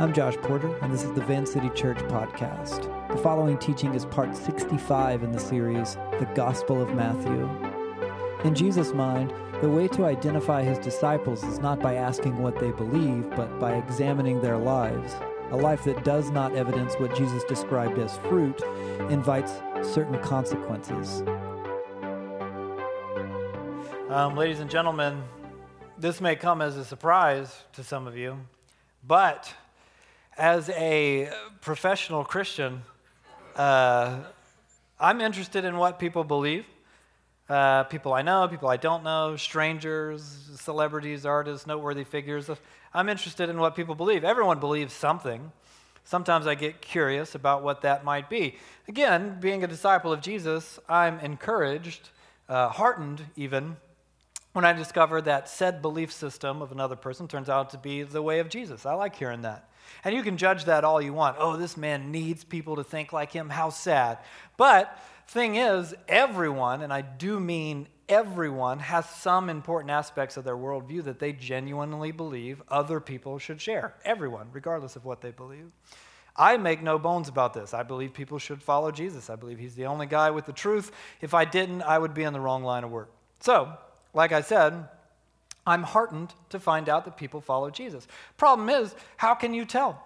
I'm Josh Porter, and this is the Van City Church podcast. The following teaching is part 65 in the series, The Gospel of Matthew. In Jesus' mind, the way to identify his disciples is not by asking what they believe, but by examining their lives. A life that does not evidence what Jesus described as fruit invites certain consequences. Um, ladies and gentlemen, this may come as a surprise to some of you, but as a professional Christian, uh, I'm interested in what people believe. Uh, people I know, people I don't know, strangers, celebrities, artists, noteworthy figures. I'm interested in what people believe. Everyone believes something. Sometimes I get curious about what that might be. Again, being a disciple of Jesus, I'm encouraged, uh, heartened even, when I discover that said belief system of another person turns out to be the way of Jesus. I like hearing that. And you can judge that all you want. Oh, this man needs people to think like him. How sad. But thing is, everyone, and I do mean everyone, has some important aspects of their worldview that they genuinely believe other people should share. Everyone, regardless of what they believe. I make no bones about this. I believe people should follow Jesus. I believe he's the only guy with the truth. If I didn't, I would be in the wrong line of work. So, like I said, I'm heartened to find out that people follow Jesus. Problem is, how can you tell?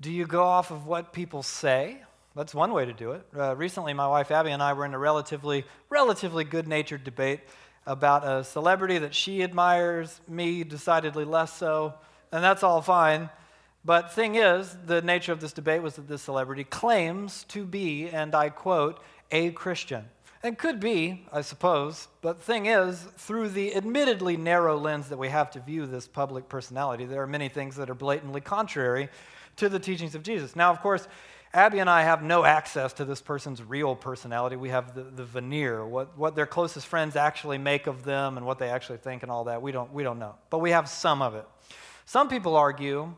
Do you go off of what people say? That's one way to do it. Uh, recently, my wife Abby and I were in a relatively, relatively good-natured debate about a celebrity that she admires, me decidedly less so, and that's all fine. But thing is, the nature of this debate was that this celebrity claims to be, and I quote, a Christian. And could be, I suppose, but the thing is, through the admittedly narrow lens that we have to view this public personality, there are many things that are blatantly contrary to the teachings of Jesus. Now, of course, Abby and I have no access to this person's real personality. We have the, the veneer, what, what their closest friends actually make of them and what they actually think and all that. We don't, we don't know. But we have some of it. Some people argue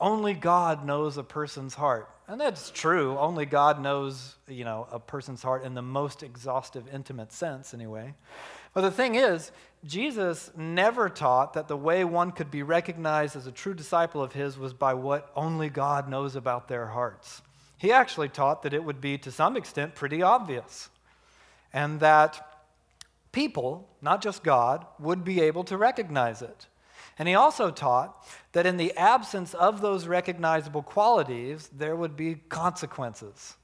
only God knows a person's heart. And that's true. Only God knows, you know, a person's heart in the most exhaustive, intimate sense, anyway. But the thing is, Jesus never taught that the way one could be recognized as a true disciple of his was by what only God knows about their hearts. He actually taught that it would be, to some extent, pretty obvious. And that people, not just God, would be able to recognize it. And he also taught that in the absence of those recognizable qualities, there would be consequences.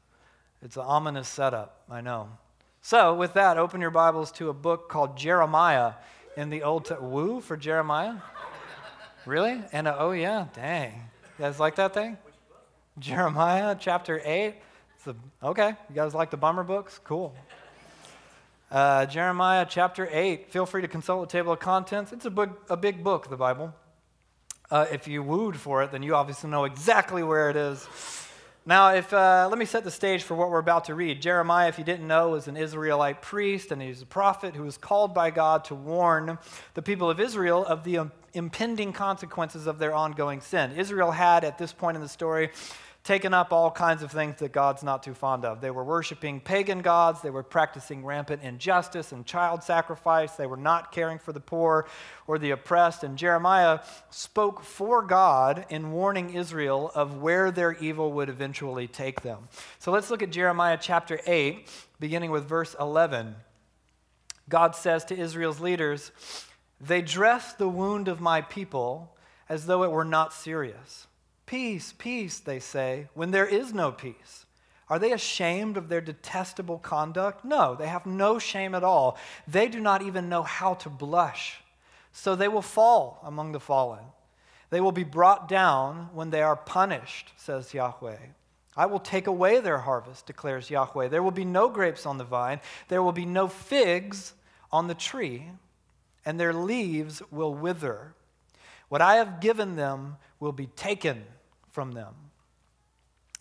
It's an ominous setup, I know. So, with that, open your Bibles to a book called Jeremiah in the Old Testament. Woo for Jeremiah? really? And a, oh, yeah, dang. You guys like that thing? Jeremiah chapter 8. A, okay, you guys like the bummer books? Cool. Uh, Jeremiah chapter 8. Feel free to consult the table of contents. It's a, book, a big book, the Bible. Uh, if you wooed for it, then you obviously know exactly where it is. Now, if, uh, let me set the stage for what we're about to read. Jeremiah, if you didn't know, was an Israelite priest, and he's a prophet who was called by God to warn the people of Israel of the impending consequences of their ongoing sin. Israel had, at this point in the story, taken up all kinds of things that God's not too fond of. They were worshiping pagan gods, they were practicing rampant injustice and child sacrifice, they were not caring for the poor or the oppressed. And Jeremiah spoke for God in warning Israel of where their evil would eventually take them. So let's look at Jeremiah chapter 8, beginning with verse 11. God says to Israel's leaders, They dress the wound of my people as though it were not serious Peace, peace, they say, when there is no peace. Are they ashamed of their detestable conduct? No, they have no shame at all. They do not even know how to blush. So they will fall among the fallen. They will be brought down when they are punished, says Yahweh. I will take away their harvest, declares Yahweh. There will be no grapes on the vine, there will be no figs on the tree, and their leaves will wither. What I have given them will be taken from them.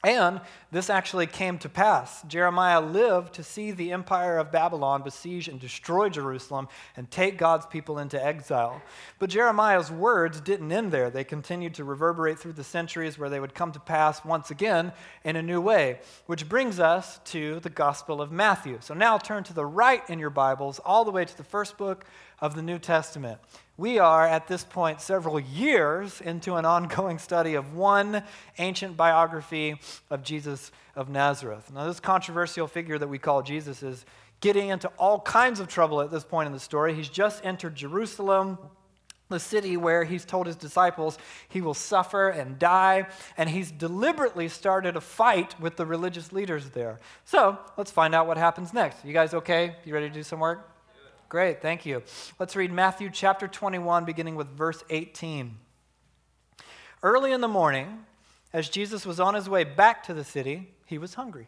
And this actually came to pass. Jeremiah lived to see the empire of Babylon besiege and destroy Jerusalem and take God's people into exile. But Jeremiah's words didn't end there. They continued to reverberate through the centuries where they would come to pass once again in a new way, which brings us to the Gospel of Matthew. So now turn to the right in your Bibles, all the way to the first book of the New Testament. We are at this point several years into an ongoing study of one ancient biography of Jesus of Nazareth. Now, this controversial figure that we call Jesus is getting into all kinds of trouble at this point in the story. He's just entered Jerusalem the city where he's told his disciples he will suffer and die, and he's deliberately started a fight with the religious leaders there. So let's find out what happens next. You guys okay? You ready to do some work? Great, thank you. Let's read Matthew chapter 21, beginning with verse 18. Early in the morning, as Jesus was on his way back to the city, he was hungry.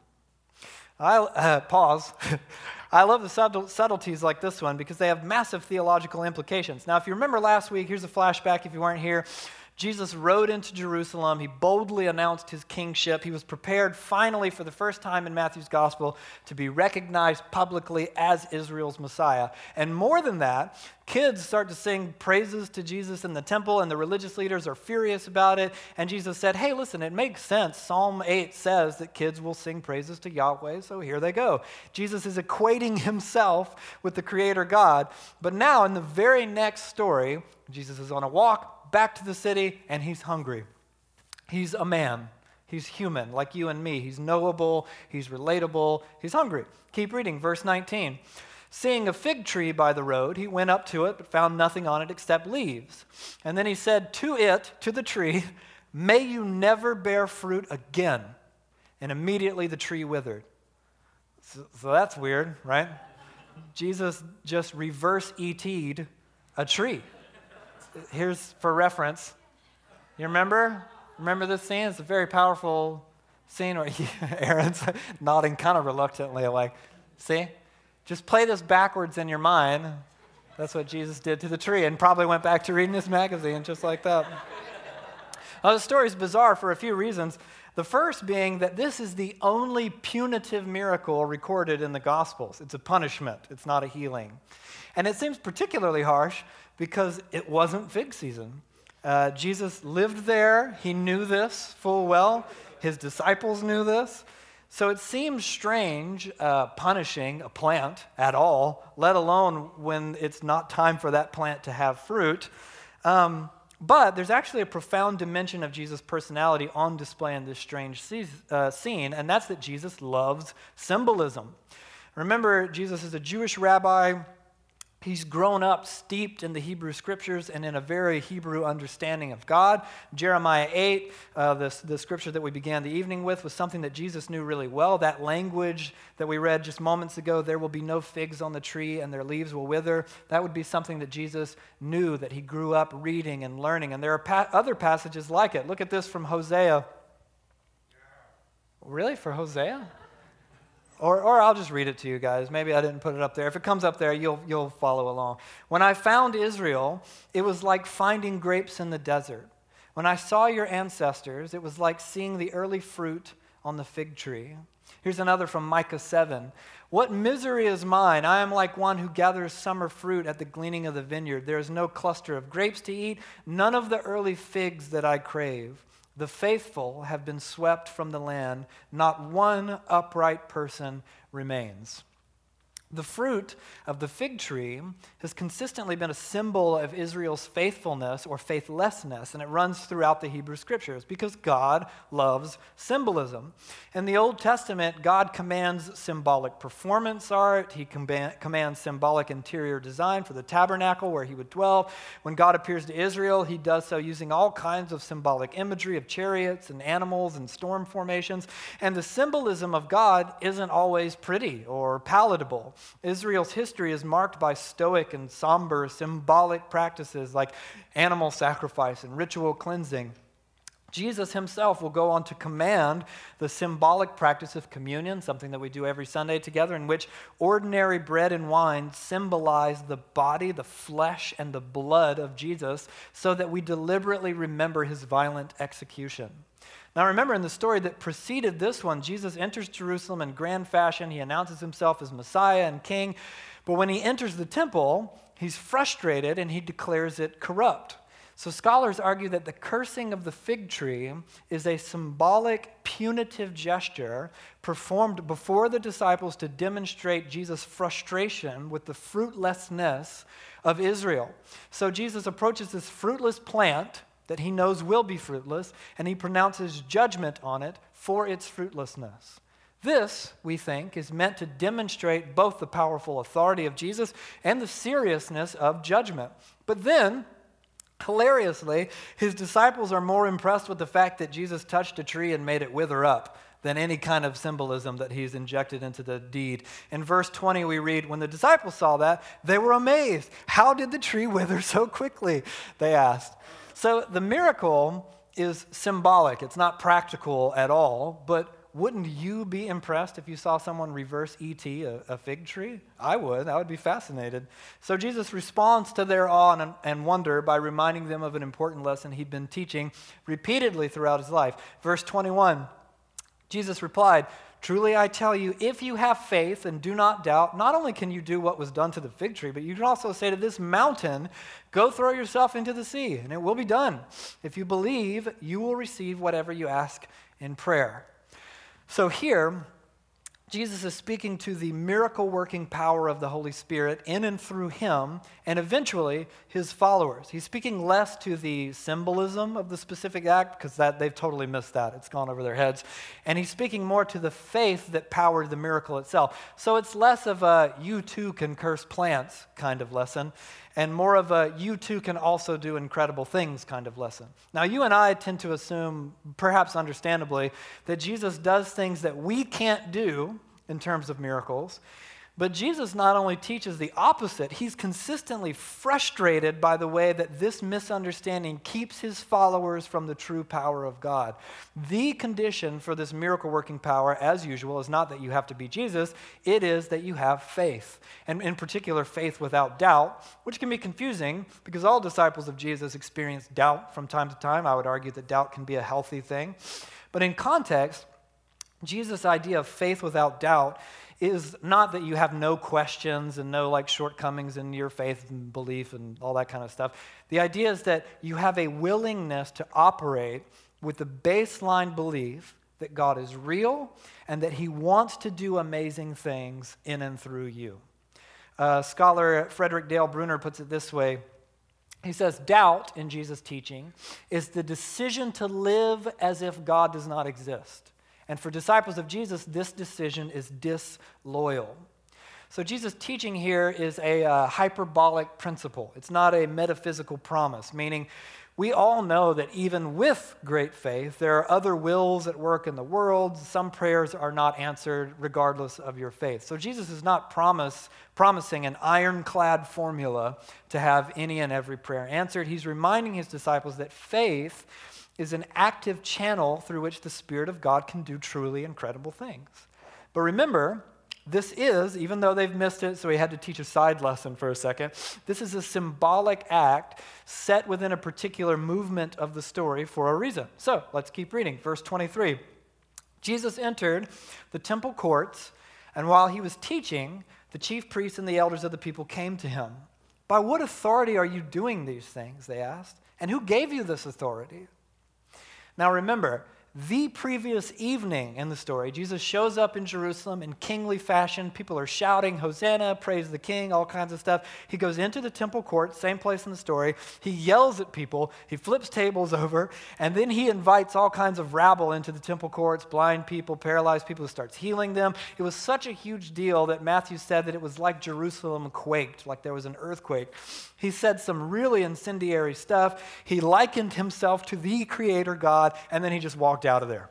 I uh, pause. I love the subtleties like this one because they have massive theological implications. Now, if you remember last week, here's a flashback if you weren't here. Jesus rode into Jerusalem. He boldly announced his kingship. He was prepared finally for the first time in Matthew's gospel to be recognized publicly as Israel's Messiah. And more than that, kids start to sing praises to Jesus in the temple, and the religious leaders are furious about it. And Jesus said, Hey, listen, it makes sense. Psalm 8 says that kids will sing praises to Yahweh, so here they go. Jesus is equating himself with the Creator God. But now, in the very next story, Jesus is on a walk back to the city and he's hungry. He's a man. He's human, like you and me. He's knowable. He's relatable. He's hungry. Keep reading, verse 19. Seeing a fig tree by the road, he went up to it, but found nothing on it except leaves. And then he said to it, to the tree, May you never bear fruit again. And immediately the tree withered. So, so that's weird, right? Jesus just reverse ET'd a tree here's for reference. You remember? Remember this scene? It's a very powerful scene where Aaron's nodding kind of reluctantly, like, see? Just play this backwards in your mind. That's what Jesus did to the tree, and probably went back to reading his magazine just like that. now, the story is bizarre for a few reasons. The first being that this is the only punitive miracle recorded in the Gospels. It's a punishment, it's not a healing. And it seems particularly harsh because it wasn't fig season. Uh, Jesus lived there, he knew this full well, his disciples knew this. So it seems strange uh, punishing a plant at all, let alone when it's not time for that plant to have fruit. Um, but there's actually a profound dimension of Jesus' personality on display in this strange uh, scene, and that's that Jesus loves symbolism. Remember, Jesus is a Jewish rabbi He's grown up steeped in the Hebrew scriptures and in a very Hebrew understanding of God. Jeremiah 8, uh, the, the scripture that we began the evening with, was something that Jesus knew really well. That language that we read just moments ago, there will be no figs on the tree and their leaves will wither, that would be something that Jesus knew, that he grew up reading and learning. And there are pa- other passages like it. Look at this from Hosea. Really? For Hosea? Or, or I'll just read it to you guys. Maybe I didn't put it up there. If it comes up there, you'll, you'll follow along. When I found Israel, it was like finding grapes in the desert. When I saw your ancestors, it was like seeing the early fruit on the fig tree. Here's another from Micah 7. What misery is mine? I am like one who gathers summer fruit at the gleaning of the vineyard. There is no cluster of grapes to eat, none of the early figs that I crave. The faithful have been swept from the land, not one upright person remains. The fruit of the fig tree has consistently been a symbol of Israel's faithfulness or faithlessness, and it runs throughout the Hebrew scriptures because God loves symbolism. In the Old Testament, God commands symbolic performance art, He commands symbolic interior design for the tabernacle where He would dwell. When God appears to Israel, He does so using all kinds of symbolic imagery of chariots and animals and storm formations. And the symbolism of God isn't always pretty or palatable. Israel's history is marked by stoic and somber symbolic practices like animal sacrifice and ritual cleansing. Jesus himself will go on to command the symbolic practice of communion, something that we do every Sunday together, in which ordinary bread and wine symbolize the body, the flesh, and the blood of Jesus, so that we deliberately remember his violent execution. Now, remember in the story that preceded this one, Jesus enters Jerusalem in grand fashion. He announces himself as Messiah and King. But when he enters the temple, he's frustrated and he declares it corrupt. So, scholars argue that the cursing of the fig tree is a symbolic, punitive gesture performed before the disciples to demonstrate Jesus' frustration with the fruitlessness of Israel. So, Jesus approaches this fruitless plant that he knows will be fruitless, and he pronounces judgment on it for its fruitlessness. This, we think, is meant to demonstrate both the powerful authority of Jesus and the seriousness of judgment. But then, Hilariously, his disciples are more impressed with the fact that Jesus touched a tree and made it wither up than any kind of symbolism that he's injected into the deed. In verse 20, we read, When the disciples saw that, they were amazed. How did the tree wither so quickly? They asked. So the miracle is symbolic, it's not practical at all, but wouldn't you be impressed if you saw someone reverse ET, a, a, fig tree? I would. I would be fascinated. So Jesus responds to their awe and, and wonder by reminding them of an important lesson he'd been teaching repeatedly throughout his life. Verse 21 Jesus replied, Truly I tell you, if you have faith and do not doubt, not only can you do what was done to the fig tree, but you can also say to this mountain, Go throw yourself into the sea, and it will be done. If you believe, you will receive whatever you ask in prayer. So here, Jesus is speaking to the miracle working power of the Holy Spirit in and through him, and eventually his followers. He's speaking less to the symbolism of the specific act, because that, they've totally missed that. It's gone over their heads. And he's speaking more to the faith that powered the miracle itself. So it's less of a you too can curse plants kind of lesson, and more of a you too can also do incredible things kind of lesson. Now, you and I tend to assume, perhaps understandably, that Jesus does things that we can't do in terms of miracles. But Jesus not only teaches the opposite, he's consistently frustrated by the way that this misunderstanding keeps his followers from the true power of God. The condition for this miracle working power, as usual, is not that you have to be Jesus, it is that you have faith. And in particular, faith without doubt, which can be confusing because all disciples of Jesus experience doubt from time to time. I would argue that doubt can be a healthy thing. But in context, Jesus' idea of faith without doubt is not that you have no questions and no like shortcomings in your faith and belief and all that kind of stuff. The idea is that you have a willingness to operate with the baseline belief that God is real and that he wants to do amazing things in and through you. Uh, scholar Frederick Dale Bruner puts it this way. He says, Doubt in Jesus' teaching is the decision to live as if God does not exist. And for disciples of Jesus, this decision is disloyal. So, Jesus' teaching here is a uh, hyperbolic principle. It's not a metaphysical promise, meaning we all know that even with great faith, there are other wills at work in the world. Some prayers are not answered regardless of your faith. So, Jesus is not promise, promising an ironclad formula to have any and every prayer answered. He's reminding his disciples that faith is an active channel through which the Spirit of God can do truly incredible things. But remember, this is, even though they've missed it, so we had to teach a side lesson for a second, this is a symbolic act set within a particular movement of the story for a reason. So let's keep reading. Verse 23 Jesus entered the temple courts, and while he was teaching, the chief priests and the elders of the people came to him. By what authority are you doing these things? They asked. And who gave you this authority? Now remember, the previous evening in the story, Jesus shows up in Jerusalem in kingly fashion. People are shouting, Hosanna, praise the king, all kinds of stuff. He goes into the temple court, same place in the story. He yells at people, he flips tables over, and then he invites all kinds of rabble into the temple courts blind people, paralyzed people, starts healing them. It was such a huge deal that Matthew said that it was like Jerusalem quaked, like there was an earthquake. He said some really incendiary stuff. He likened himself to the creator God, and then he just walked out of there.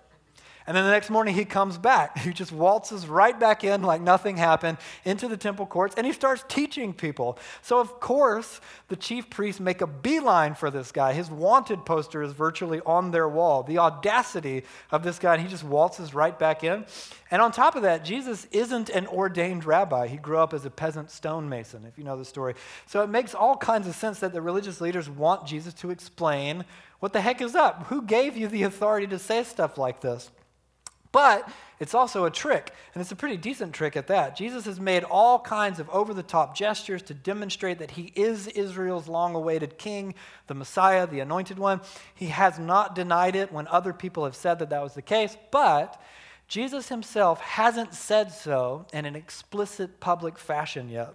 And then the next morning he comes back. He just waltzes right back in like nothing happened into the temple courts and he starts teaching people. So, of course, the chief priests make a beeline for this guy. His wanted poster is virtually on their wall. The audacity of this guy, and he just waltzes right back in. And on top of that, Jesus isn't an ordained rabbi. He grew up as a peasant stonemason, if you know the story. So, it makes all kinds of sense that the religious leaders want Jesus to explain what the heck is up. Who gave you the authority to say stuff like this? But it's also a trick, and it's a pretty decent trick at that. Jesus has made all kinds of over the top gestures to demonstrate that he is Israel's long awaited king, the Messiah, the anointed one. He has not denied it when other people have said that that was the case, but Jesus himself hasn't said so in an explicit public fashion yet.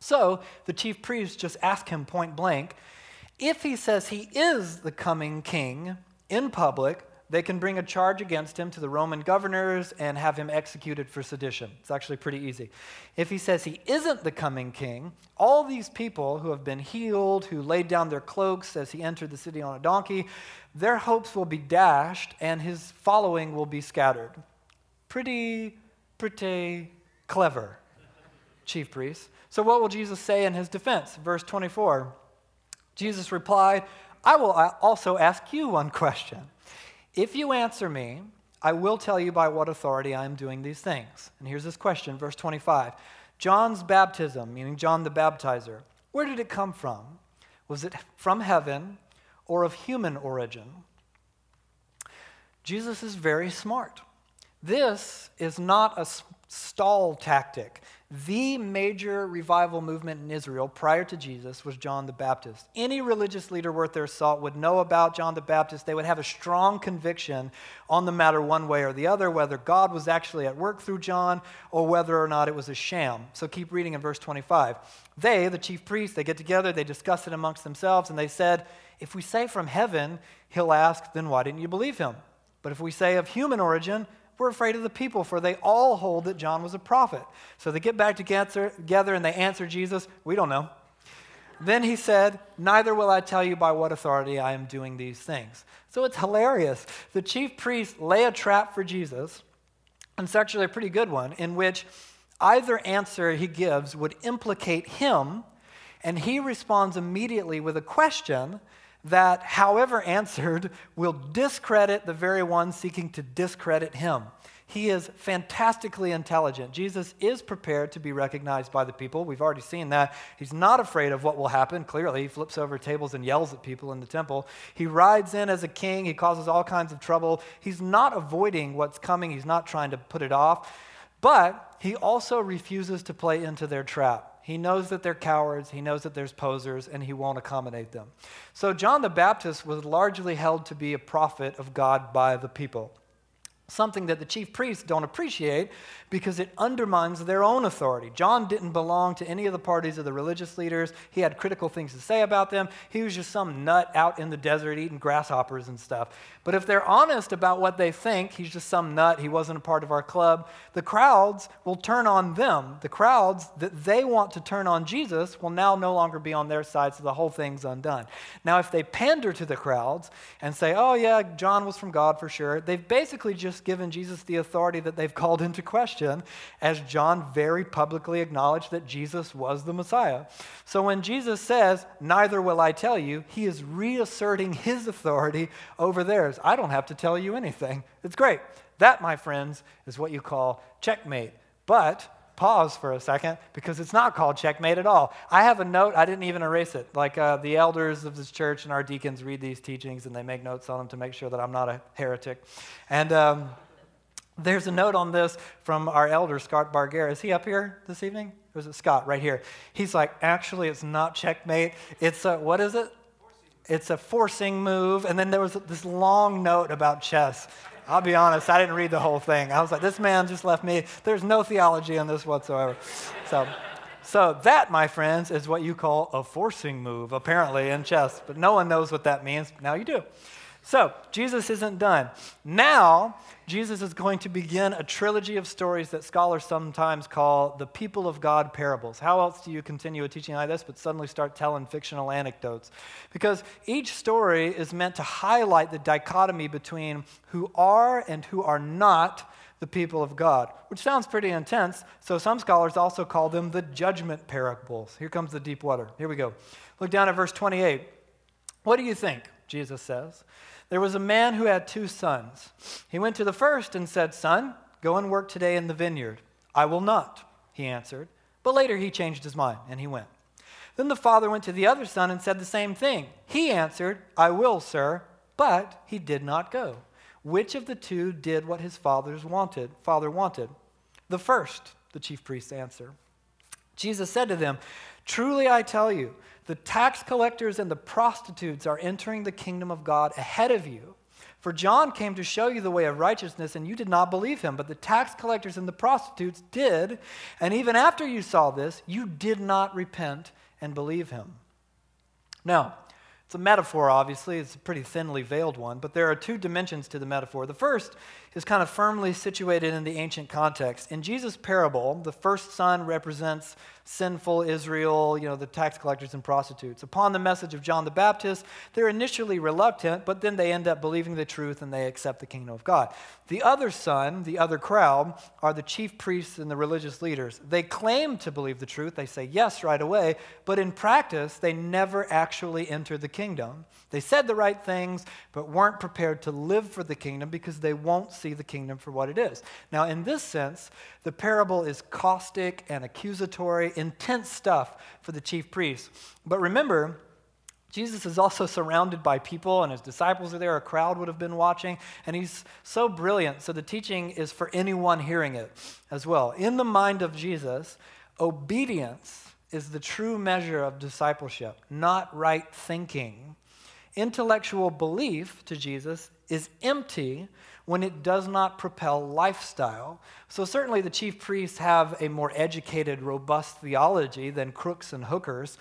So the chief priests just ask him point blank if he says he is the coming king in public, they can bring a charge against him to the Roman governors and have him executed for sedition. It's actually pretty easy. If he says he isn't the coming king, all these people who have been healed, who laid down their cloaks as he entered the city on a donkey, their hopes will be dashed and his following will be scattered. Pretty, pretty clever, chief priest. So, what will Jesus say in his defense? Verse 24 Jesus replied, I will also ask you one question. If you answer me, I will tell you by what authority I am doing these things. And here's this question, verse 25. John's baptism, meaning John the baptizer, where did it come from? Was it from heaven or of human origin? Jesus is very smart. This is not a stall tactic. The major revival movement in Israel prior to Jesus was John the Baptist. Any religious leader worth their salt would know about John the Baptist. They would have a strong conviction on the matter one way or the other, whether God was actually at work through John or whether or not it was a sham. So keep reading in verse 25. They, the chief priests, they get together, they discuss it amongst themselves, and they said, If we say from heaven, he'll ask, then why didn't you believe him? But if we say of human origin, we're afraid of the people, for they all hold that John was a prophet. So they get back together and they answer Jesus, We don't know. Then he said, Neither will I tell you by what authority I am doing these things. So it's hilarious. The chief priests lay a trap for Jesus, and it's actually a pretty good one, in which either answer he gives would implicate him, and he responds immediately with a question that, however answered, will discredit the very one seeking to discredit him. He is fantastically intelligent. Jesus is prepared to be recognized by the people. We've already seen that. He's not afraid of what will happen. Clearly, he flips over tables and yells at people in the temple. He rides in as a king. He causes all kinds of trouble. He's not avoiding what's coming, he's not trying to put it off. But he also refuses to play into their trap. He knows that they're cowards, he knows that there's posers, and he won't accommodate them. So, John the Baptist was largely held to be a prophet of God by the people something that the chief priests don't appreciate because it undermines their own authority. John didn't belong to any of the parties of the religious leaders. He had critical things to say about them. He was just some nut out in the desert eating grasshoppers and stuff. But if they're honest about what they think, he's just some nut, he wasn't a part of our club, the crowds will turn on them. The crowds that they want to turn on Jesus will now no longer be on their side, so the whole thing's undone. Now, if they pander to the crowds and say, oh, yeah, John was from God for sure, they've basically just given Jesus the authority that they've called into question, as John very publicly acknowledged that Jesus was the Messiah. So when Jesus says, Neither will I tell you, he is reasserting his authority over theirs. I don't have to tell you anything. It's great. That, my friends, is what you call checkmate. But pause for a second because it's not called checkmate at all. I have a note, I didn't even erase it. Like uh, the elders of this church and our deacons read these teachings and they make notes on them to make sure that I'm not a heretic. And um, there's a note on this from our elder, Scott Barger. Is he up here this evening? Or is it Scott right here? He's like, actually, it's not checkmate. It's a, what is it? It's a forcing move. And then there was this long note about chess. I'll be honest, I didn't read the whole thing. I was like, this man just left me. There's no theology in this whatsoever. So, so that, my friends, is what you call a forcing move, apparently, in chess. But no one knows what that means. Now you do. So, Jesus isn't done. Now, Jesus is going to begin a trilogy of stories that scholars sometimes call the people of God parables. How else do you continue a teaching like this but suddenly start telling fictional anecdotes? Because each story is meant to highlight the dichotomy between who are and who are not the people of God, which sounds pretty intense. So, some scholars also call them the judgment parables. Here comes the deep water. Here we go. Look down at verse 28. What do you think? Jesus says. There was a man who had two sons. He went to the first and said, Son, go and work today in the vineyard. I will not, he answered. But later he changed his mind and he went. Then the father went to the other son and said the same thing. He answered, I will, sir, but he did not go. which of the two did what his father's wanted, father wanted? The first, the chief priests answer. Jesus said to them, Truly I tell you, the tax collectors and the prostitutes are entering the kingdom of God ahead of you. For John came to show you the way of righteousness, and you did not believe him. But the tax collectors and the prostitutes did. And even after you saw this, you did not repent and believe him. Now, it's a metaphor, obviously. It's a pretty thinly veiled one, but there are two dimensions to the metaphor. The first is kind of firmly situated in the ancient context. In Jesus' parable, the first son represents sinful Israel, you know, the tax collectors and prostitutes. Upon the message of John the Baptist, they're initially reluctant, but then they end up believing the truth and they accept the kingdom of God. The other son, the other crowd, are the chief priests and the religious leaders. They claim to believe the truth, they say yes right away, but in practice, they never actually enter the kingdom. They said the right things, but weren't prepared to live for the kingdom because they won't see the kingdom for what it is. Now, in this sense, the parable is caustic and accusatory, intense stuff for the chief priests. But remember, Jesus is also surrounded by people, and his disciples are there. A crowd would have been watching, and he's so brilliant. So the teaching is for anyone hearing it as well. In the mind of Jesus, obedience is the true measure of discipleship, not right thinking. Intellectual belief to Jesus is empty when it does not propel lifestyle. So, certainly, the chief priests have a more educated, robust theology than crooks and hookers.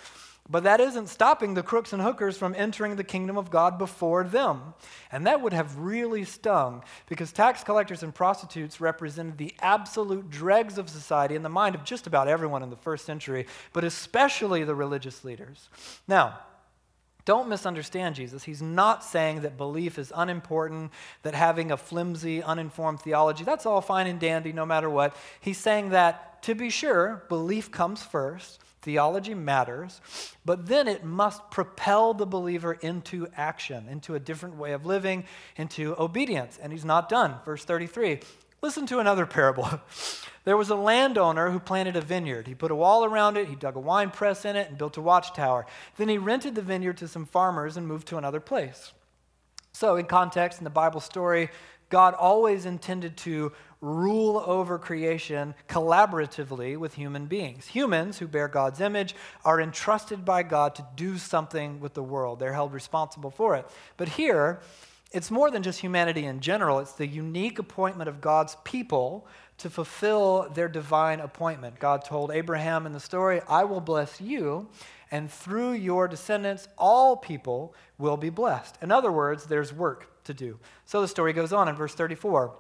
But that isn't stopping the crooks and hookers from entering the kingdom of God before them. And that would have really stung because tax collectors and prostitutes represented the absolute dregs of society in the mind of just about everyone in the first century, but especially the religious leaders. Now, don't misunderstand Jesus. He's not saying that belief is unimportant, that having a flimsy, uninformed theology, that's all fine and dandy no matter what. He's saying that, to be sure, belief comes first, theology matters, but then it must propel the believer into action, into a different way of living, into obedience. And he's not done. Verse 33 Listen to another parable. There was a landowner who planted a vineyard. He put a wall around it, he dug a wine press in it, and built a watchtower. Then he rented the vineyard to some farmers and moved to another place. So, in context, in the Bible story, God always intended to rule over creation collaboratively with human beings. Humans who bear God's image are entrusted by God to do something with the world, they're held responsible for it. But here, it's more than just humanity in general, it's the unique appointment of God's people to fulfill their divine appointment. God told Abraham in the story, I will bless you, and through your descendants, all people will be blessed. In other words, there's work to do. So the story goes on in verse 34.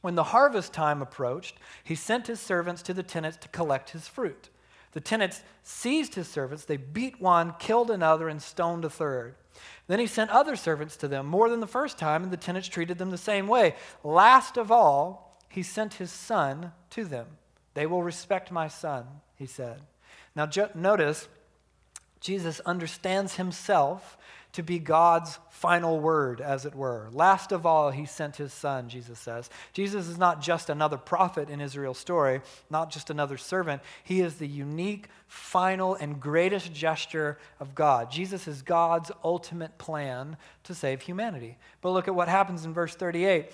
When the harvest time approached, he sent his servants to the tenants to collect his fruit. The tenants seized his servants, they beat one, killed another, and stoned a third. Then he sent other servants to them, more than the first time, and the tenants treated them the same way. Last of all, he sent his son to them. They will respect my son, he said. Now, notice, Jesus understands himself to be God's final word, as it were. Last of all, he sent his son, Jesus says. Jesus is not just another prophet in Israel's story, not just another servant. He is the unique, final, and greatest gesture of God. Jesus is God's ultimate plan to save humanity. But look at what happens in verse 38.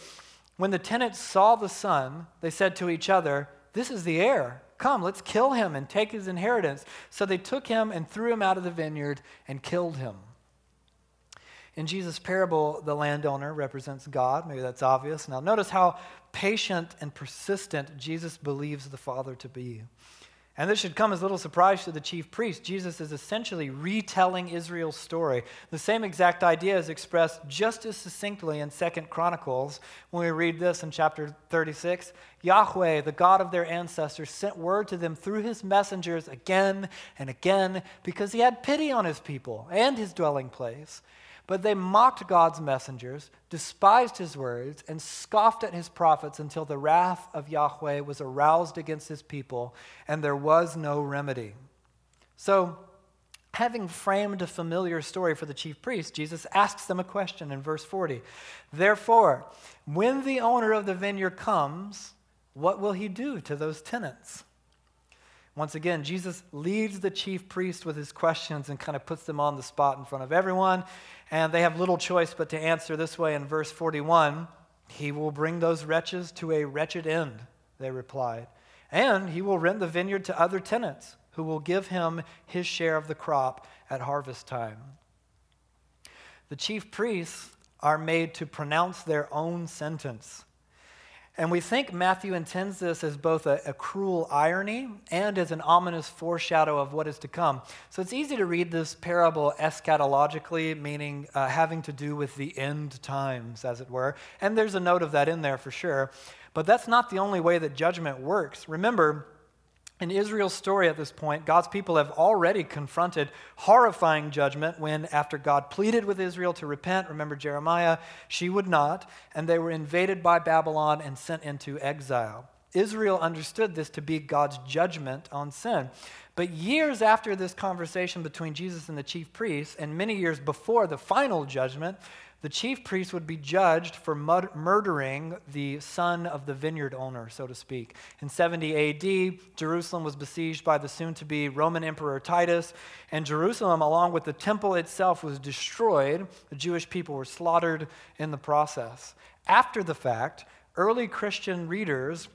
When the tenants saw the son, they said to each other, This is the heir. Come, let's kill him and take his inheritance. So they took him and threw him out of the vineyard and killed him. In Jesus' parable, the landowner represents God. Maybe that's obvious. Now, notice how patient and persistent Jesus believes the Father to be. And this should come as little surprise to the chief priest. Jesus is essentially retelling Israel's story. The same exact idea is expressed just as succinctly in Second Chronicles when we read this in chapter 36. Yahweh, the God of their ancestors, sent word to them through his messengers again and again because he had pity on his people and his dwelling place. But they mocked God's messengers, despised his words, and scoffed at his prophets until the wrath of Yahweh was aroused against his people, and there was no remedy. So, having framed a familiar story for the chief priests, Jesus asks them a question in verse 40. Therefore, when the owner of the vineyard comes, what will he do to those tenants? Once again, Jesus leads the chief priest with his questions and kind of puts them on the spot in front of everyone. And they have little choice but to answer this way in verse 41 He will bring those wretches to a wretched end, they replied. And he will rent the vineyard to other tenants who will give him his share of the crop at harvest time. The chief priests are made to pronounce their own sentence. And we think Matthew intends this as both a, a, cruel irony and as an ominous foreshadow of what is to come. So it's easy to read this parable eschatologically, meaning uh, having to do with the end times, as it were. And there's a note of that in there for sure. But that's not the only way that judgment works. Remember, in Israel's story at this point, God's people have already confronted horrifying judgment when, after God pleaded with Israel to repent, remember Jeremiah, she would not, and they were invaded by Babylon and sent into exile. Israel understood this to be God's judgment on sin. But years after this conversation between Jesus and the chief priests, and many years before the final judgment, the chief priest would be judged for mud- murdering the son of the vineyard owner, so to speak. In 70 AD, Jerusalem was besieged by the soon to be Roman Emperor Titus, and Jerusalem, along with the temple itself, was destroyed. The Jewish people were slaughtered in the process. After the fact, early Christian readers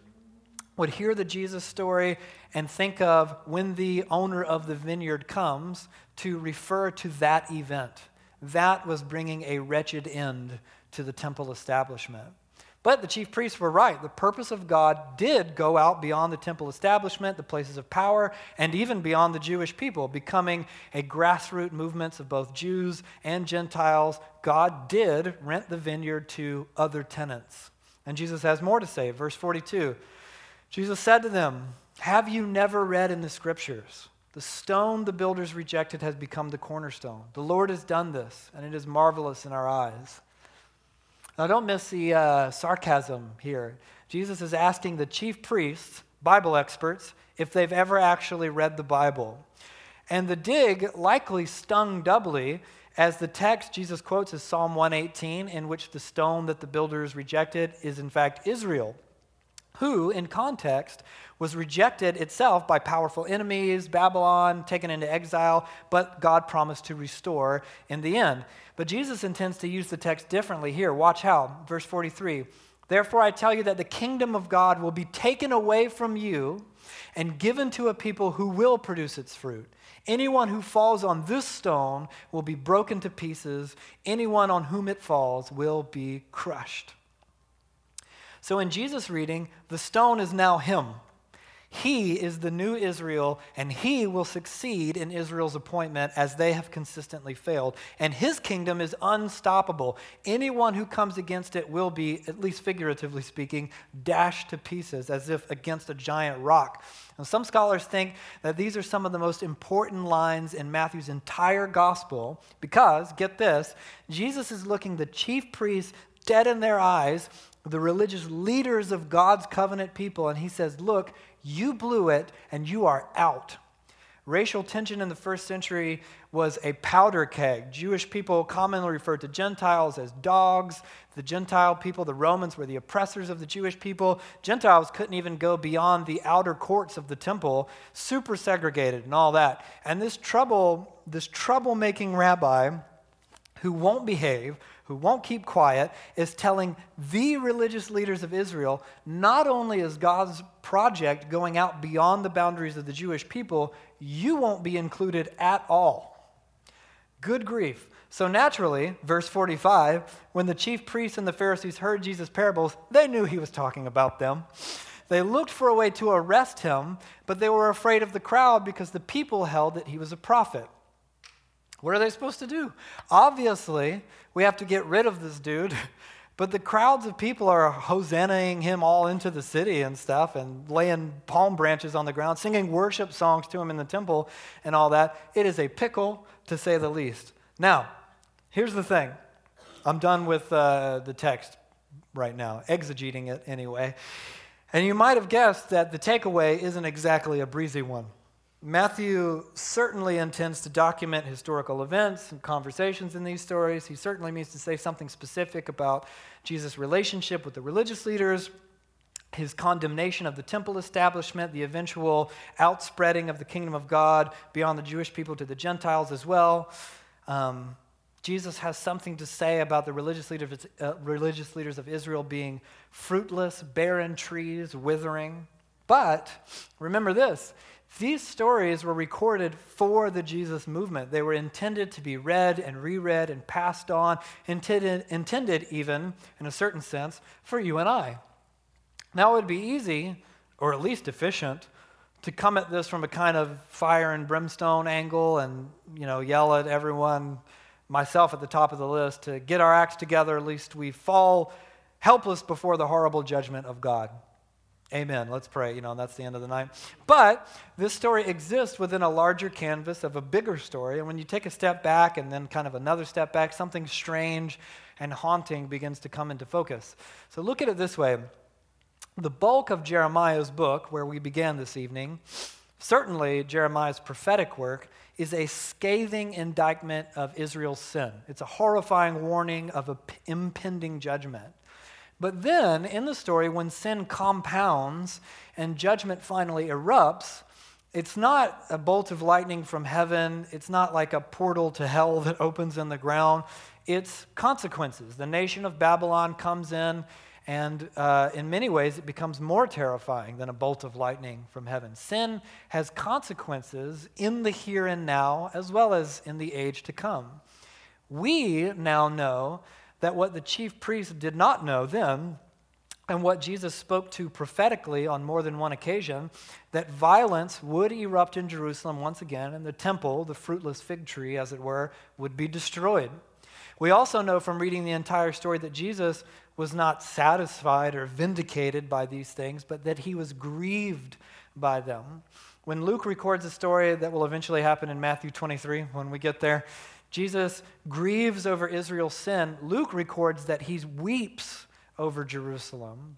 would hear the Jesus story and think of when the owner of the vineyard comes to refer to that event that was bringing a wretched end to the temple establishment. But the chief priests were right. The purpose of God did go out beyond the temple establishment, the places of power, and even beyond the Jewish people, becoming a grassroots movement of both Jews and Gentiles. God did rent the vineyard to other tenants. And Jesus has more to say. Verse 42 Jesus said to them, Have you never read in the scriptures? The stone the builders rejected has become the cornerstone. The Lord has done this, and it is marvelous in our eyes. Now, don't miss the uh, sarcasm here. Jesus is asking the chief priests, Bible experts, if they've ever actually read the Bible. And the dig likely stung doubly, as the text Jesus quotes is Psalm 118, in which the stone that the builders rejected is in fact Israel who, in context, was rejected itself by powerful enemies, Babylon, taken into exile, but God promised to restore in the end. But Jesus intends to use the text differently here. Watch how. Verse 43 Therefore, I tell you that the kingdom of God will be taken away from you and given to a people who will produce its fruit. Anyone who falls on this stone will be broken to pieces, anyone on whom it falls will be crushed. So in Jesus' reading, the stone is now him. He is the new Israel, and he will succeed in Israel's appointment as they have consistently failed. And his kingdom is unstoppable. Anyone who comes against it will be, at least figuratively speaking, dashed to pieces as if against a giant rock. And some scholars think that these are some of the most important lines in Matthew's entire gospel because, get this, Jesus is looking the chief priests dead in their eyes the religious leaders of God's covenant people, and he says, Look, you blew it and you are out. Racial tension in the first century was a powder keg. Jewish people commonly referred to Gentiles as dogs. The Gentile people, the Romans, were the oppressors of the Jewish people. Gentiles couldn't even go beyond the outer courts of the temple, super segregated and all that. And this trouble, this troublemaking rabbi who won't behave, who won't keep quiet, is telling the religious leaders of Israel not only is God's project going out beyond the boundaries of the Jewish people, you won't be included at all. Good grief. So naturally, verse 45, when the chief priests and the Pharisees heard Jesus' parables, they knew he was talking about them. They looked for a way to arrest him, but they were afraid of the crowd because the people held that he was a prophet. What are they supposed to do? Obviously, we have to get rid of this dude. But the crowds of people are hosannaing him all into the city and stuff and laying palm branches on the ground, singing worship songs to him in the temple and all that. It is a pickle, to say the least. Now, here's the thing I'm done with uh, the text right now, exegeting it anyway. And you might have guessed that the takeaway isn't exactly a breezy one. Matthew certainly intends to document historical events and conversations in these stories. He certainly means to say something specific about Jesus' relationship with the religious leaders, his condemnation of the temple establishment, the eventual outspreading of the kingdom of God beyond the Jewish people to the Gentiles as well. Um, Jesus has something to say about the religious leaders, uh, religious leaders of Israel being fruitless, barren trees, withering. But remember this these stories were recorded for the Jesus movement. They were intended to be read and reread and passed on, intended, intended even, in a certain sense, for you and I. Now, it would be easy, or at least efficient, to come at this from a kind of fire and brimstone angle and, you know, yell at everyone, myself at the top of the list, to get our acts together, at least we fall helpless before the horrible judgment of God. Amen. Let's pray. You know, that's the end of the night. But this story exists within a larger canvas of a bigger story. And when you take a step back and then kind of another step back, something strange and haunting begins to come into focus. So look at it this way the bulk of Jeremiah's book, where we began this evening, certainly Jeremiah's prophetic work, is a scathing indictment of Israel's sin. It's a horrifying warning of an impending judgment. But then, in the story, when sin compounds and judgment finally erupts, it's not a bolt of lightning from heaven. It's not like a portal to hell that opens in the ground. It's consequences. The nation of Babylon comes in and uh, in many ways, it becomes more terrifying than a bolt of lightning from heaven. Sin has consequences in the here and now, as well as in the age to come. We now know that what the chief priests did not know then, and what Jesus spoke to prophetically on more than one occasion, that violence would erupt in Jerusalem once again, and the temple, the fruitless fig tree, as it were, would be destroyed. We also know from reading the entire story that Jesus was not satisfied or vindicated by these things, but that he was grieved by them. When Luke records a story that will eventually happen in Matthew 23, when we get there, Jesus grieves over Israel's sin. Luke records that he weeps over Jerusalem.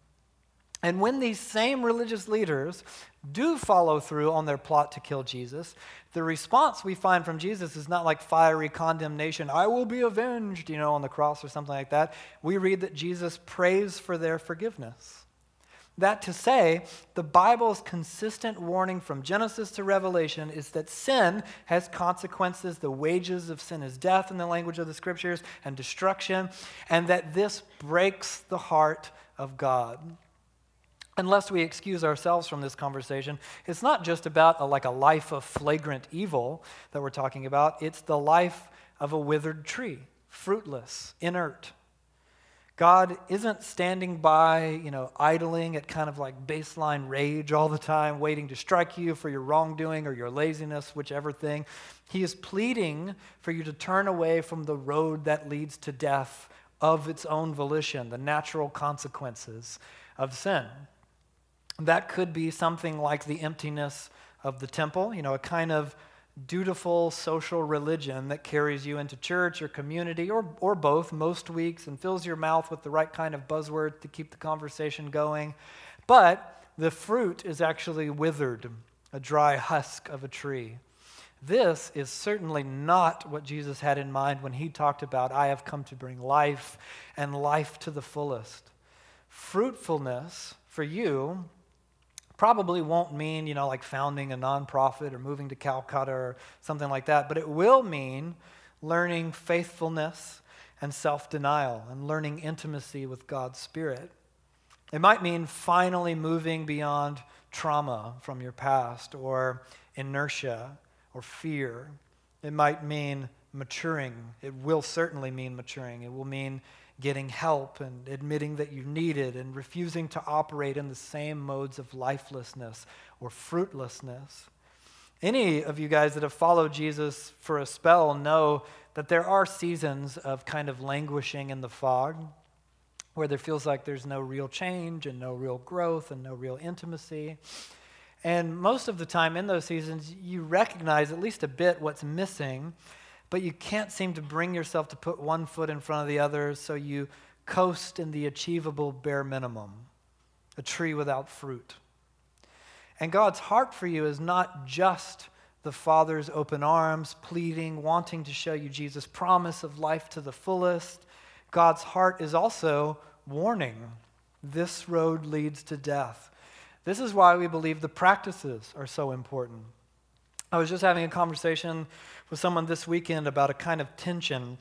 And when these same religious leaders do follow through on their plot to kill Jesus, the response we find from Jesus is not like fiery condemnation, I will be avenged, you know, on the cross or something like that. We read that Jesus prays for their forgiveness. That to say, the Bible's consistent warning from Genesis to Revelation is that sin has consequences. The wages of sin is death in the language of the scriptures and destruction, and that this breaks the heart of God unless we excuse ourselves from this conversation, it's not just about a, like a life of flagrant evil that we're talking about. It's the life of a withered tree, fruitless, inert. God isn't standing by, you know, idling at kind of like baseline rage all the time, waiting to strike you for your wrongdoing or your laziness, whichever thing. He is pleading for you to turn away from the road that leads to death of its own volition, the natural consequences of sin. That could be something like the emptiness of the temple, you know, a kind of dutiful social religion that carries you into church or community or, or both most weeks and fills your mouth with the right kind of buzzword to keep the conversation going. But the fruit is actually withered, a dry husk of a tree. This is certainly not what Jesus had in mind when he talked about, I have come to bring life and life to the fullest. Fruitfulness for you probably won't mean, you know, like founding a nonprofit or moving to Calcutta or something like that, but it will mean learning faithfulness and self denial and learning intimacy with God's Spirit. It might mean finally moving beyond trauma from your past or inertia or fear. It might mean maturing. It will certainly mean maturing. It will mean getting help and admitting that you need it and refusing to operate in the same modes of lifelessness or fruitlessness. Any of you guys that have followed Jesus for a spell know that there are seasons of kind of languishing in the fog where there feels like there's no real change and no real growth and no real intimacy. And most of the time in those seasons, you recognize at least a bit what's missing but you can't seem to bring yourself to put one foot in front of the other, so you coast in the achievable bare minimum a tree without fruit. And God's heart for you is not just the Father's open arms, pleading, wanting to show you Jesus' promise of life to the fullest. God's heart is also warning this road leads to death. This is why we believe the practices are so important. I was just having a conversation with someone this weekend about a kind of tension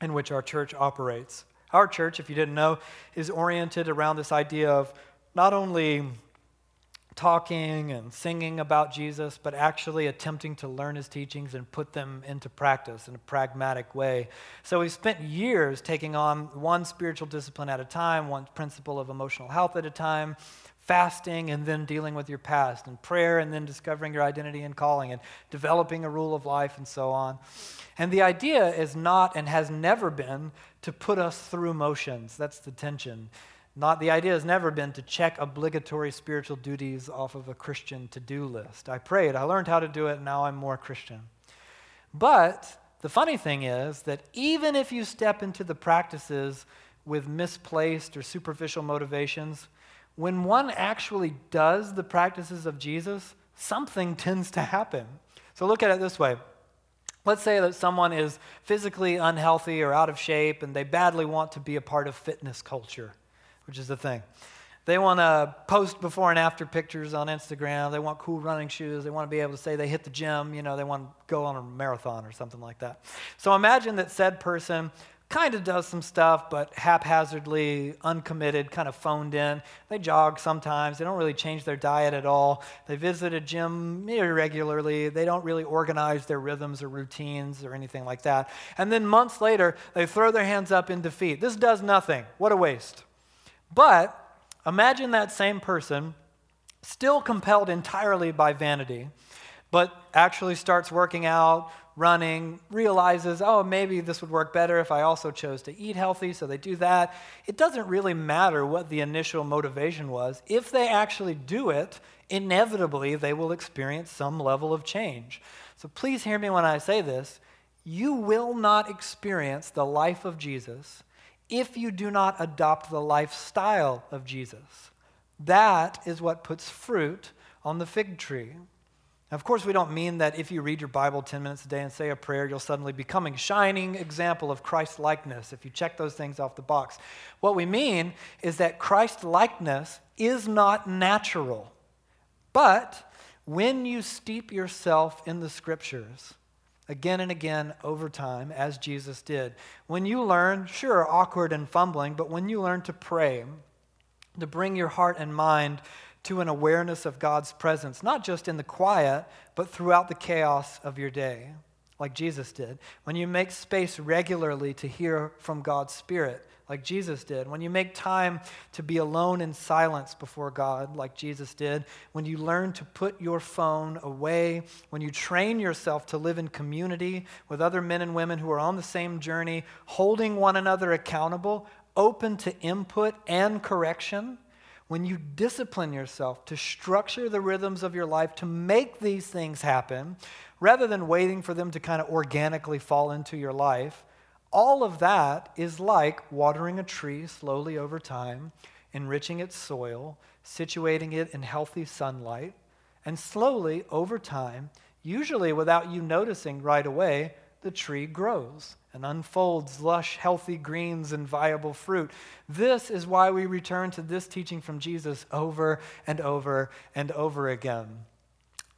in which our church operates. Our church, if you didn't know, is oriented around this idea of not only talking and singing about Jesus, but actually attempting to learn his teachings and put them into practice in a pragmatic way. So we've spent years taking on one spiritual discipline at a time, one principle of emotional health at a time, fasting and then dealing with your past, and prayer and then discovering your identity and calling, and developing a rule of life, and so on. And the idea is not and has never been to put us through motions. That's the tension. Not the idea has never been to check obligatory spiritual duties off of a Christian to-do list. I prayed, I learned how to do it, and now I'm more Christian. But the funny thing is that even if you step into the practices with misplaced or superficial motivations, when one actually does the practices of Jesus, something tends to happen. So look at it this way. Let's say that someone is physically unhealthy or out of shape and they badly want to be a part of fitness culture which is the thing. They want to post before and after pictures on Instagram. They want cool running shoes. They want to be able to say they hit the gym. You know, they want to go on a marathon or something like that. So imagine that said person kind of does some stuff, but haphazardly, uncommitted, kind of phoned in. They jog sometimes. They don't really change their diet at all. They visit a gym irregularly. They don't really organize their rhythms or routines or anything like that. And then months later, they throw their hands up in defeat. This does nothing. What a waste. But imagine that same person still compelled entirely by vanity, but actually starts working out, running, realizes, oh, maybe this would work better if I also chose to eat healthy, so they do that. It doesn't really matter what the initial motivation was. If they actually do it, inevitably they will experience some level of change. So please hear me when I say this. You will not experience the life of Jesus if you do not adopt the lifestyle of Jesus. That is what puts fruit on the fig tree. Now, of course, we don't mean that if you read your Bible 10 minutes a day and say a prayer, you'll suddenly become a shining example of Christ likeness if you check those things off the box. What we mean is that Christ likeness is not natural. But when you steep yourself in the scriptures, again and again over time, as Jesus did. When you learn, sure, awkward and fumbling, but when you learn to pray, to bring your heart and mind to an awareness of God's presence, not just in the quiet, but throughout the chaos of your day, like Jesus did. When you make space regularly to hear from God's Spirit, like Jesus did, when you make time to be alone in silence before God, like Jesus did, when you learn to put your phone away, when you train yourself to live in community with other men and women who are on the same journey, holding one another accountable, open to input and correction, when you discipline yourself to structure the rhythms of your life to make these things happen, rather than waiting for them to kind of organically fall into your life, all of that is like watering a tree slowly over time, enriching its soil, situating it in healthy sunlight, and slowly over time, usually without you noticing right away, the tree grows and unfolds lush, healthy greens and viable fruit. This is why we return to this teaching from Jesus over and over and over again.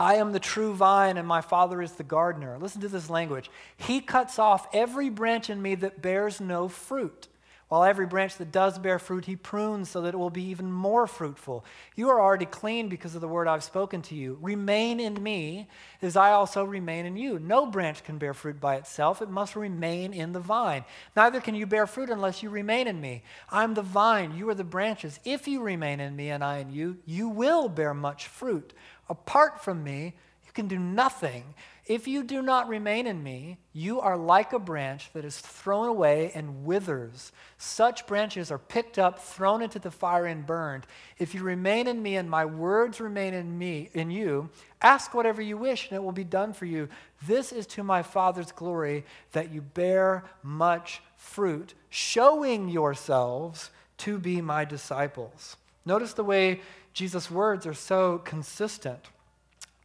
I am the true vine, and my Father is the gardener. Listen to this language. He cuts off every branch in me that bears no fruit, while every branch that does bear fruit, he prunes so that it will be even more fruitful. You are already clean because of the word I've spoken to you. Remain in me, as I also remain in you. No branch can bear fruit by itself, it must remain in the vine. Neither can you bear fruit unless you remain in me. I'm the vine, you are the branches. If you remain in me and I in you, you will bear much fruit. Apart from me, can do nothing. If you do not remain in me, you are like a branch that is thrown away and withers. Such branches are picked up, thrown into the fire, and burned. If you remain in me and my words remain in me, in you, ask whatever you wish, and it will be done for you. This is to my Father's glory that you bear much fruit, showing yourselves to be my disciples. Notice the way Jesus' words are so consistent.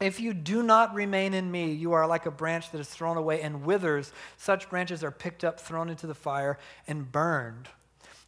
If you do not remain in me, you are like a branch that is thrown away and withers. Such branches are picked up, thrown into the fire, and burned.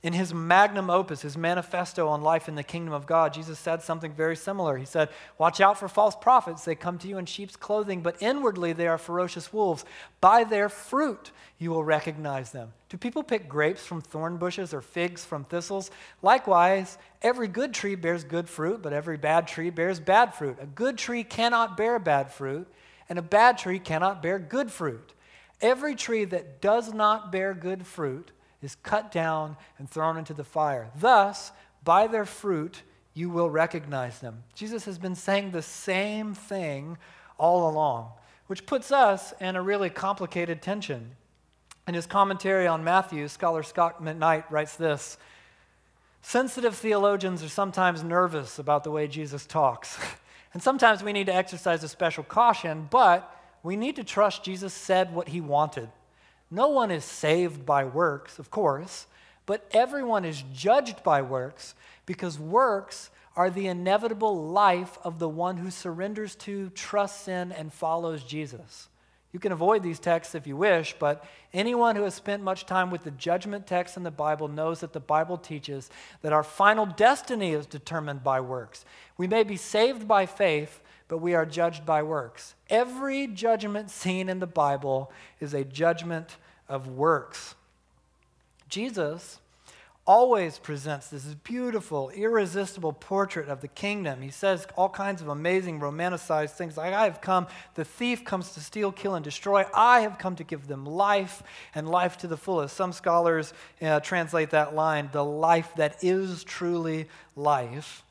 In his magnum opus, his manifesto on life in the kingdom of God, Jesus said something very similar. He said, Watch out for false prophets. They come to you in sheep's clothing, but inwardly they are ferocious wolves. By their fruit you will recognize them. Do people pick grapes from thorn bushes or figs from thistles? Likewise, every good tree bears good fruit, but every bad tree bears bad fruit. A good tree cannot bear bad fruit, and a bad tree cannot bear good fruit. Every tree that does not bear good fruit, is cut down and thrown into the fire. Thus, by their fruit, you will recognize them. Jesus has been saying the same thing all along, which puts us in a really complicated tension. In his commentary on Matthew, scholar Scot McKnight writes this Sensitive theologians are sometimes nervous about the way Jesus talks. and sometimes we need to exercise a special caution, but we need to trust Jesus said what he wanted. No one is saved by works, of course, but everyone is judged by works because works are the inevitable life of the one who surrenders to, trusts in, and follows Jesus. You can avoid these texts if you wish, but anyone who has spent much time with the judgment text in the Bible knows that the Bible teaches that our final destiny is determined by works. We may be saved by faith, but we are judged by works. Every judgment seen in the Bible is a judgment of works. Jesus always presents this beautiful, irresistible portrait of the kingdom. He says all kinds of amazing, romanticized things like, I have come, the thief comes to steal, kill, and destroy. I have come to give them life and life to the fullest. Some scholars uh, translate that line, the life that is truly life.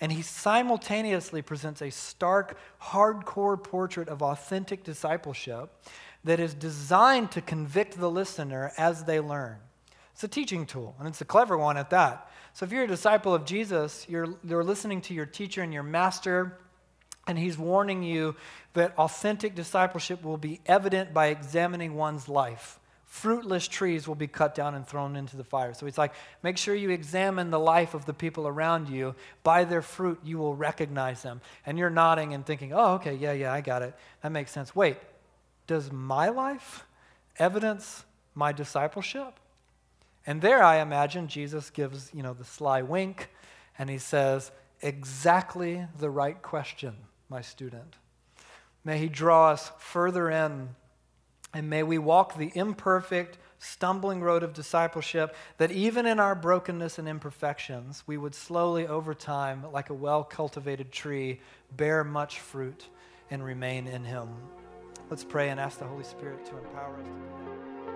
And he simultaneously presents a stark, hardcore portrait of authentic discipleship that is designed to convict the listener as they learn. It's a teaching tool, and it's a clever one at that. So if you're a disciple of Jesus, you're, you're listening to your teacher and your master, and he's warning you that authentic discipleship will be evident by examining one's life. Fruitless trees will be cut down and thrown into the fire. So he's like, make sure you examine the life of the people around you. By their fruit, you will recognize them. And you're nodding and thinking, oh, okay, yeah, yeah, I got it. That makes sense. Wait, does my life evidence my discipleship? And there I imagine Jesus gives, you know, the sly wink and he says, exactly the right question, my student. May he draw us further in and may we walk the imperfect, stumbling road of discipleship that even in our brokenness and imperfections, we would slowly over time, like a well cultivated tree, bear much fruit and remain in him. Let's pray and ask the Holy Spirit to empower us.